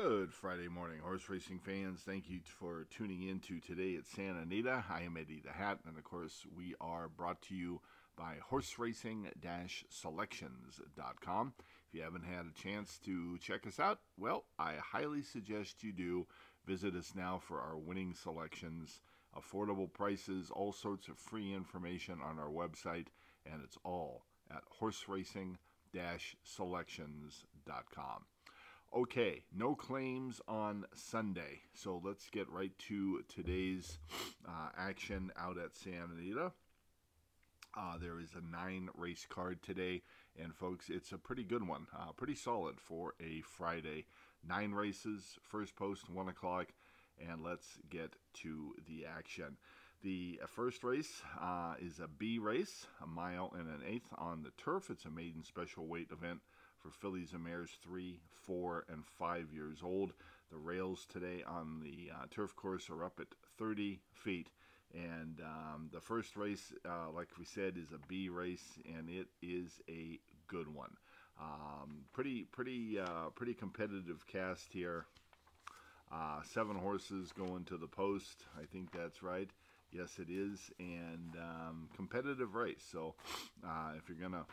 Good Friday morning, horse racing fans. Thank you for tuning in to today at Santa Anita. I am Eddie the Hat, and of course, we are brought to you by horseracing-selections.com. If you haven't had a chance to check us out, well, I highly suggest you do. Visit us now for our winning selections, affordable prices, all sorts of free information on our website, and it's all at horseracing-selections.com. Okay, no claims on Sunday. So let's get right to today's uh, action out at Santa Anita. Uh, there is a nine race card today, and folks, it's a pretty good one, uh, pretty solid for a Friday. Nine races, first post, one o'clock, and let's get to the action. The first race uh, is a B race, a mile and an eighth on the turf. It's a maiden special weight event for fillies and mares three, four, and five years old. The rails today on the uh, turf course are up at 30 feet. And um, the first race, uh, like we said, is a B race, and it is a good one. Um, pretty, pretty, uh, pretty competitive cast here. Uh, seven horses going to the post. I think that's right. Yes, it is, and um, competitive race. So, uh, if you're gonna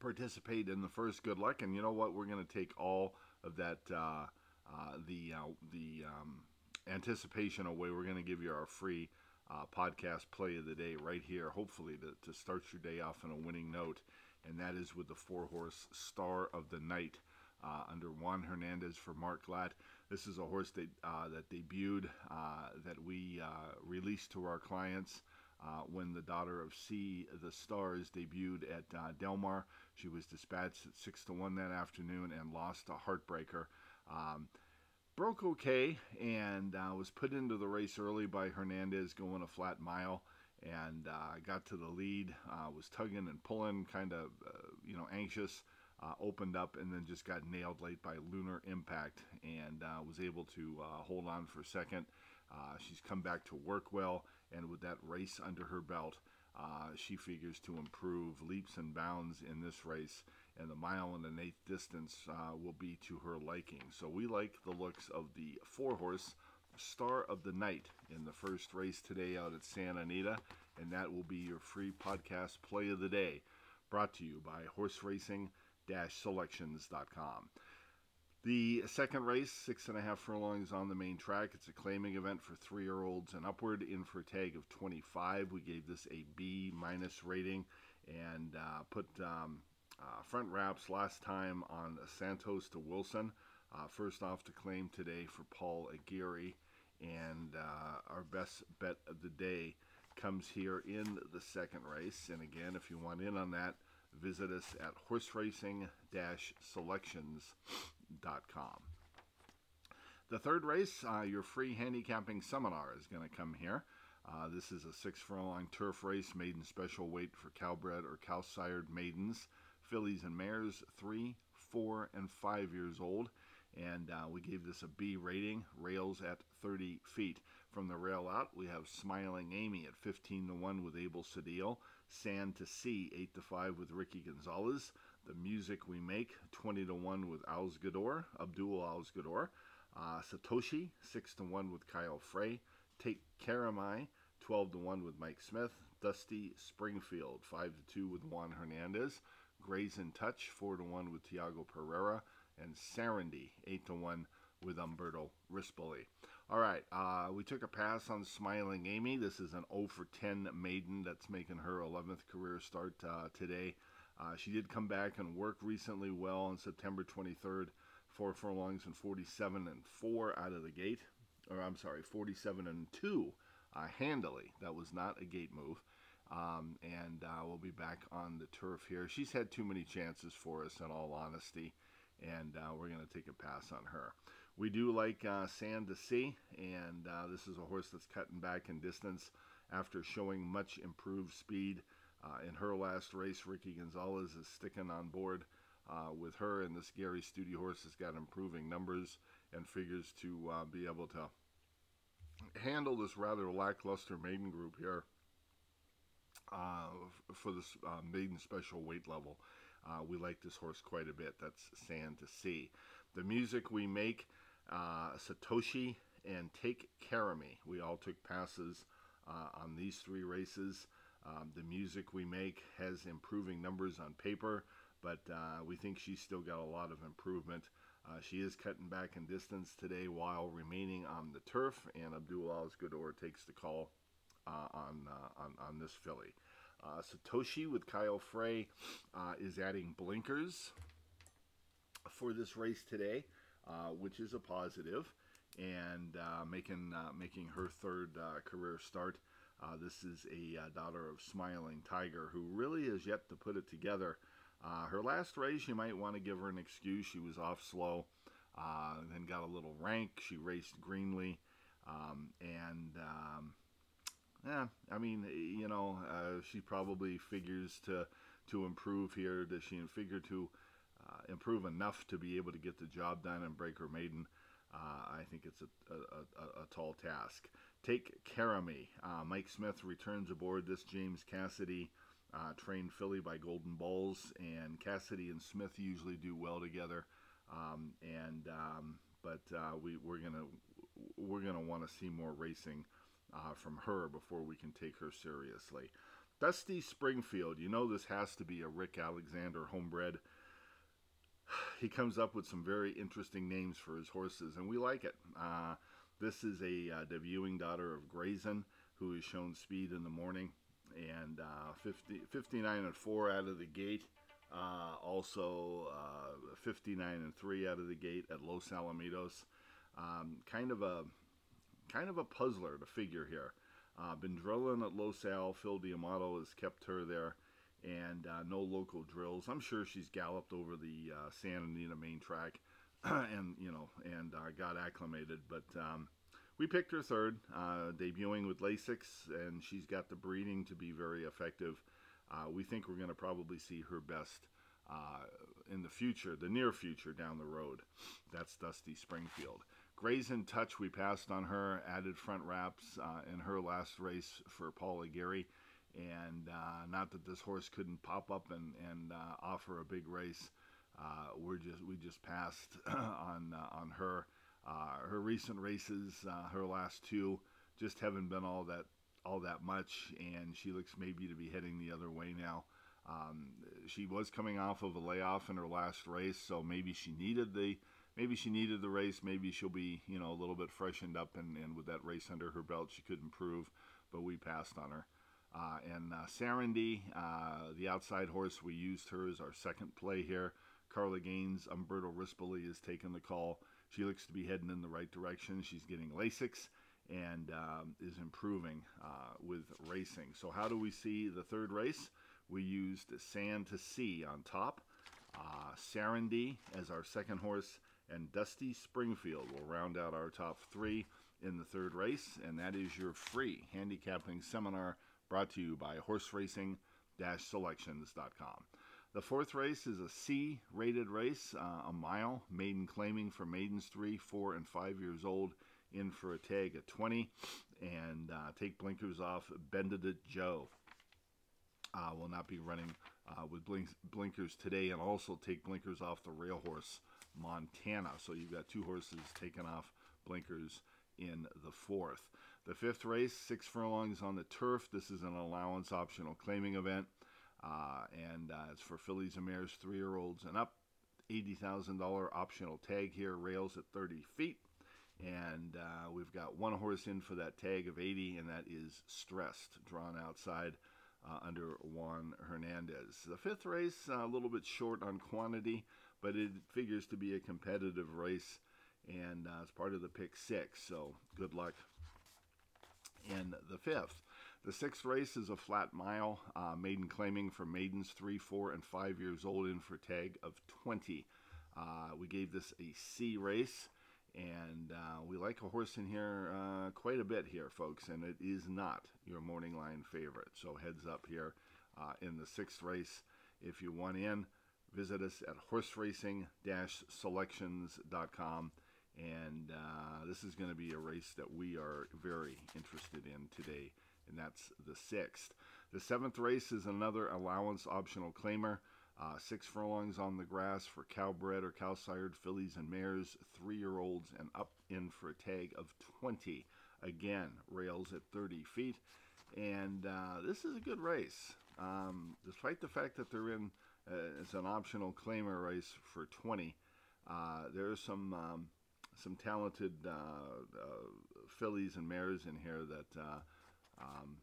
participate in the first good luck. And you know what? We're going to take all of that, uh, uh, the, uh, the um, anticipation away. We're going to give you our free uh, podcast play of the day right here, hopefully, to, to start your day off on a winning note. And that is with the four horse Star of the Night. Uh, under Juan Hernandez for Mark Glatt. This is a horse that uh, that debuted uh, that we uh, released to our clients uh, when the daughter of Sea the Stars debuted at uh, Del Mar. She was dispatched at six to one that afternoon and lost a heartbreaker. Um, broke okay and uh, was put into the race early by Hernandez going a flat mile and uh, got to the lead. Uh, was tugging and pulling, kind of uh, you know anxious. opened up and then just got nailed late by Lunar Impact and was able to hold on for a second. Uh, she's come back to work well, and with that race under her belt, uh, she figures to improve leaps and bounds in this race, and the mile and an eighth distance uh, will be to her liking. So we like the looks of the four horse Star of the Night in the first race today out at Santa Anita, and that will be your free podcast play of the day, brought to you by horse racing selections.com. The second race, six and a half furlongs on the main track. It's a claiming event for three year olds and upward, in for a tag of 25. We gave this a B minus rating and uh, put um, uh, front wraps last time on Santos to Wilson. Uh, first off to claim today for Paul Aguirre. And uh, our best bet of the day comes here in the second race. And again, if you want in on that, visit us at horseracing selections.com. The third race, uh, your free handicapping seminar, is going to come here. Uh, this is a six furlong turf race, maiden special weight for Cal-bred or Cal-sired maidens, fillies and mares, three, four, and five years old. And uh, we gave this a B rating, rails at 30 feet. From the rail out, we have Smiling Amy at 15 to 1 with Abel Cedillo, Sand to Sea 8 to 5 with Ricky Gonzalez, The Music We Make 20 to 1 with Alsgador, Abdul Alsgador, uh, Satoshi 6 to 1 with Kyle Frey, Take My 12 to 1 with Mike Smith, Dusty Springfield 5 to 2 with Juan Hernandez, Grays in Touch 4 to 1 with Tiago Pereira, and Sarandy 8 to 1 with Umberto Rispoli. All right, uh, we took a pass on Smiling Amy. This is an 0 for 10 maiden that's making her 11th career start uh, today. Uh, she did come back and work recently well on September 23rd, four furlongs and 47 and four out of the gate, or I'm sorry, 47 and two uh, handily. That was not a gate move. Um, and uh, we'll be back on the turf here. She's had too many chances for us, in all honesty, and uh, we're going to take a pass on her. We do like uh, Sand to Sea, and uh, this is a horse that's cutting back in distance after showing much improved speed. Uh, in her last race, Ricky Gonzalez is sticking on board uh, with her, and this Gary Stute horse has got improving numbers and figures to uh, be able to handle this rather lackluster maiden group here uh, for this maiden special weight level. we like this horse quite a bit. That's Sand to Sea. The music we make, uh, Satoshi and Take Care of Me. We all took passes uh, on these three races. Um, the music we make has improving numbers on paper, but uh, we think she's still got a lot of improvement. Uh, she is cutting back in distance today while remaining on the turf, and Abdul Al takes the call uh, on, uh, on, on this filly. Uh, Satoshi with Kyle Frey uh, is adding blinkers for this race today, which is a positive, and making making her third career start. This is a daughter of Smiling Tiger who really is yet to put it together. Uh, her last race, you might want to give her an excuse. She was off slow, uh, then got a little rank. She raced greenly, um, and um, yeah, I mean, you know, uh, she probably figures to to improve here. Does she figure to uh, improve enough to be able to get the job done and break her maiden? Uh, I think it's a, a, a, a, tall task. Take care of me. Uh, Mike Smith returns aboard this James Cassidy uh, trained filly by Golden Balls, and Cassidy and Smith usually do well together. Um, and um, but uh, we we're gonna we're gonna want to see more racing uh, from her before we can take her seriously. Dusty Springfield, you know this has to be a Rick Alexander homebred. He comes up with some very interesting names for his horses, and we like it. This is a uh, debuting daughter of Grazen, who has shown speed in the morning and uh, 50, 59 and 4 out of the gate. Uh, also, uh, 59 and 3 out of the gate at Los Alamitos. Um, kind of a kind of a puzzler to figure here. Uh, been drilling at Los Al. Phil D'Amato has kept her there, and uh, no local drills. I'm sure she's galloped over the uh, Santa Anita main track, and you know, and uh, got acclimated. But um, we picked her third, uh, debuting with Lasix, and she's got the breeding to be very effective. Uh, we think we're going to probably see her best uh, in the future, the near future down the road. That's Dusty Springfield. Grays in Touch, we passed on her, added front wraps uh, in her last race for Paula Gary. And uh, not that this horse couldn't pop up and, and offer a big race. We're just we just passed on on her. Uh, her recent races, uh, her last two, just haven't been all that all that much, and she looks maybe to be heading the other way now. Um, she was coming off of a layoff in her last race, so maybe she needed the maybe she needed the race. Maybe she'll be you know a little bit freshened up, and, and with that race under her belt, she could improve. But we passed on her. Uh, and uh, Sarandy, uh, the outside horse, we used her as our second play here. Carla Gaines, Umberto Rispoli has taken the call. She looks to be heading in the right direction. She's getting Lasix and um, is improving uh, with racing. So, how do we see the third race? We used Sand to Sea on top, uh, Sarandy as our second horse, and Dusty Springfield will round out our top three in the third race. And that is your free handicapping seminar brought to you by horse racing selections.com. The fourth race is a C rated race, uh, a mile, maiden claiming for maidens three, four, and five years old, in for a tag at 20. And uh, take blinkers off, Bended Benedict Joe. Uh, will not be running uh, with blink- blinkers today, and also take blinkers off the rail horse Montana. So you've got two horses taking off blinkers in the fourth. The fifth race, six furlongs on the turf. This is an allowance optional claiming event. Uh, and uh, it's for fillies and mares, three year olds and up. $80,000 optional tag here, rails at 30 feet. And uh, we've got one horse in for that tag of 80, and that is Stressed, drawn outside uh, under Juan Hernandez. The fifth race, uh, a little bit short on quantity, but it figures to be a competitive race, and uh, it's part of the pick six, so good luck in the fifth. The sixth race is a flat mile, uh, maiden claiming for maidens 3, 4, and 5 years old in for tag of 20. Uh, we gave this a C race, and uh, we like a horse in here uh, quite a bit here, folks, and it is not your morning line favorite. So heads up here uh, in the sixth race. If you want in, visit us at horseracing-selections.com. And uh, this is going to be a race that we are very interested in today and that's the sixth. The seventh race is another allowance optional claimer. Uh, six furlongs on the grass for Cal-bred or Cal-sired fillies and mares, three-year-olds and up in for a tag of 20. Again, rails at 30 feet. And uh, this is a good race. Um, despite the fact that they're in uh, it's an optional claimer race for 20, uh, there's some um, some talented uh, uh, fillies and mares in here that uh, um,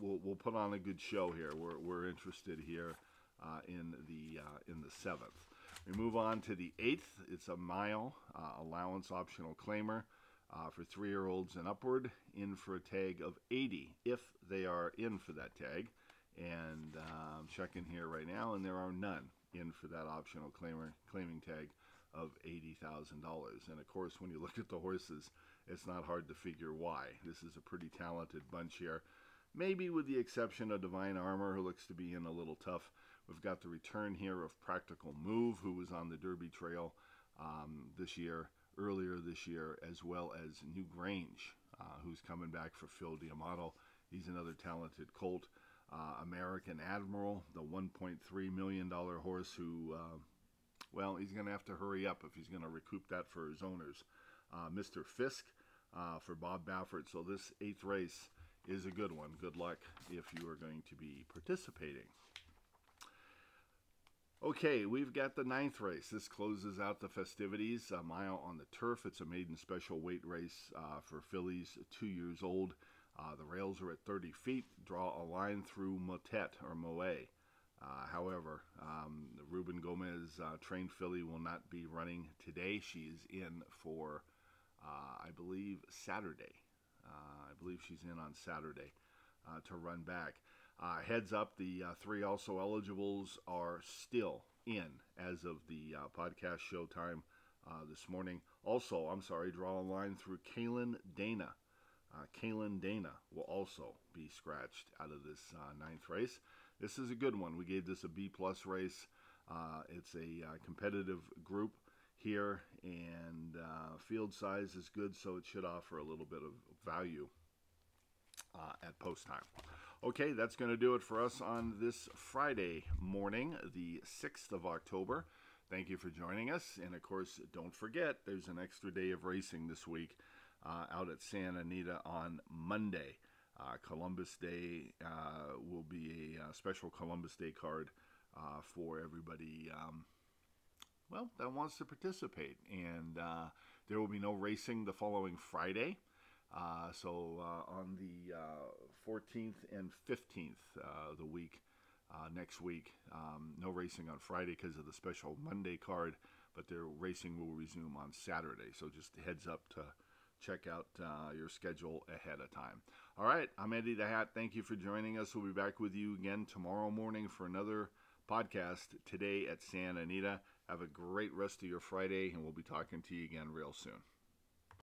will will put on a good show here. We're, we're interested here uh, in the uh, in the seventh. We move on to the eighth. It's a mile uh, allowance optional claimer uh, for three-year-olds and upward, in for a tag of 80 if they are in for that tag. And uh, I'm checking here right now, and there are none in for that optional claimer claiming tag of $80,000. And of course, when you look at the horses, it's not hard to figure why. This is a pretty talented bunch here. Maybe with the exception of Divine Armor, who looks to be in a little tough. We've got the return here of Practical Move, who was on the Derby Trail um, this year, earlier this year, as well as New Grange, uh, who's coming back for Phil D'Amato. He's another talented colt. Uh, American Admiral, the $1.3 million horse who, uh, well, he's going to have to hurry up if he's going to recoup that for his owners. Uh, Mr. Fisk uh, for Bob Baffert. So this eighth race is a good one. Good luck if you are going to be participating. Okay, we've got the ninth race. This closes out the festivities. A mile on the turf. It's a maiden special weight race uh, for fillies two years old. Uh, the rails are at 30 feet. Draw a line through Motet or Moe. Uh, however, um, Ruben Gomez, uh, trained filly, will not be running today. She is in for, uh, I believe, Saturday. Uh, I believe she's in on Saturday uh, to run back. heads up, the three also eligibles are still in as of the podcast showtime uh this morning. Also, I'm sorry, draw a line through Kalen Dana. Uh, Kalen Dana will also be scratched out of this uh, ninth race. This is a good one. We gave this a B plus race. Uh, it's a uh, competitive group here, and uh, field size is good, so it should offer a little bit of value uh, at post time. Okay, that's going to do it for us on this Friday morning, the 6th of October. Thank you for joining us. And of course, don't forget, there's an extra day of racing this week uh, out at Santa Anita on Monday. Uh, Columbus Day uh, will be a uh, special Columbus Day card for everybody. Um, well, that wants to participate, and uh, there will be no racing the following Friday. so on the 14th and 15th, of the week next week, um, no racing on Friday because of the special Monday card, but their racing will resume on Saturday. So just heads up to check out uh, your schedule ahead of time. All right, I'm Eddie the Hat. Thank you for joining us. We'll be back with you again tomorrow morning for another podcast today at Santa Anita. Have a great rest of your Friday, and we'll be talking to you again real soon.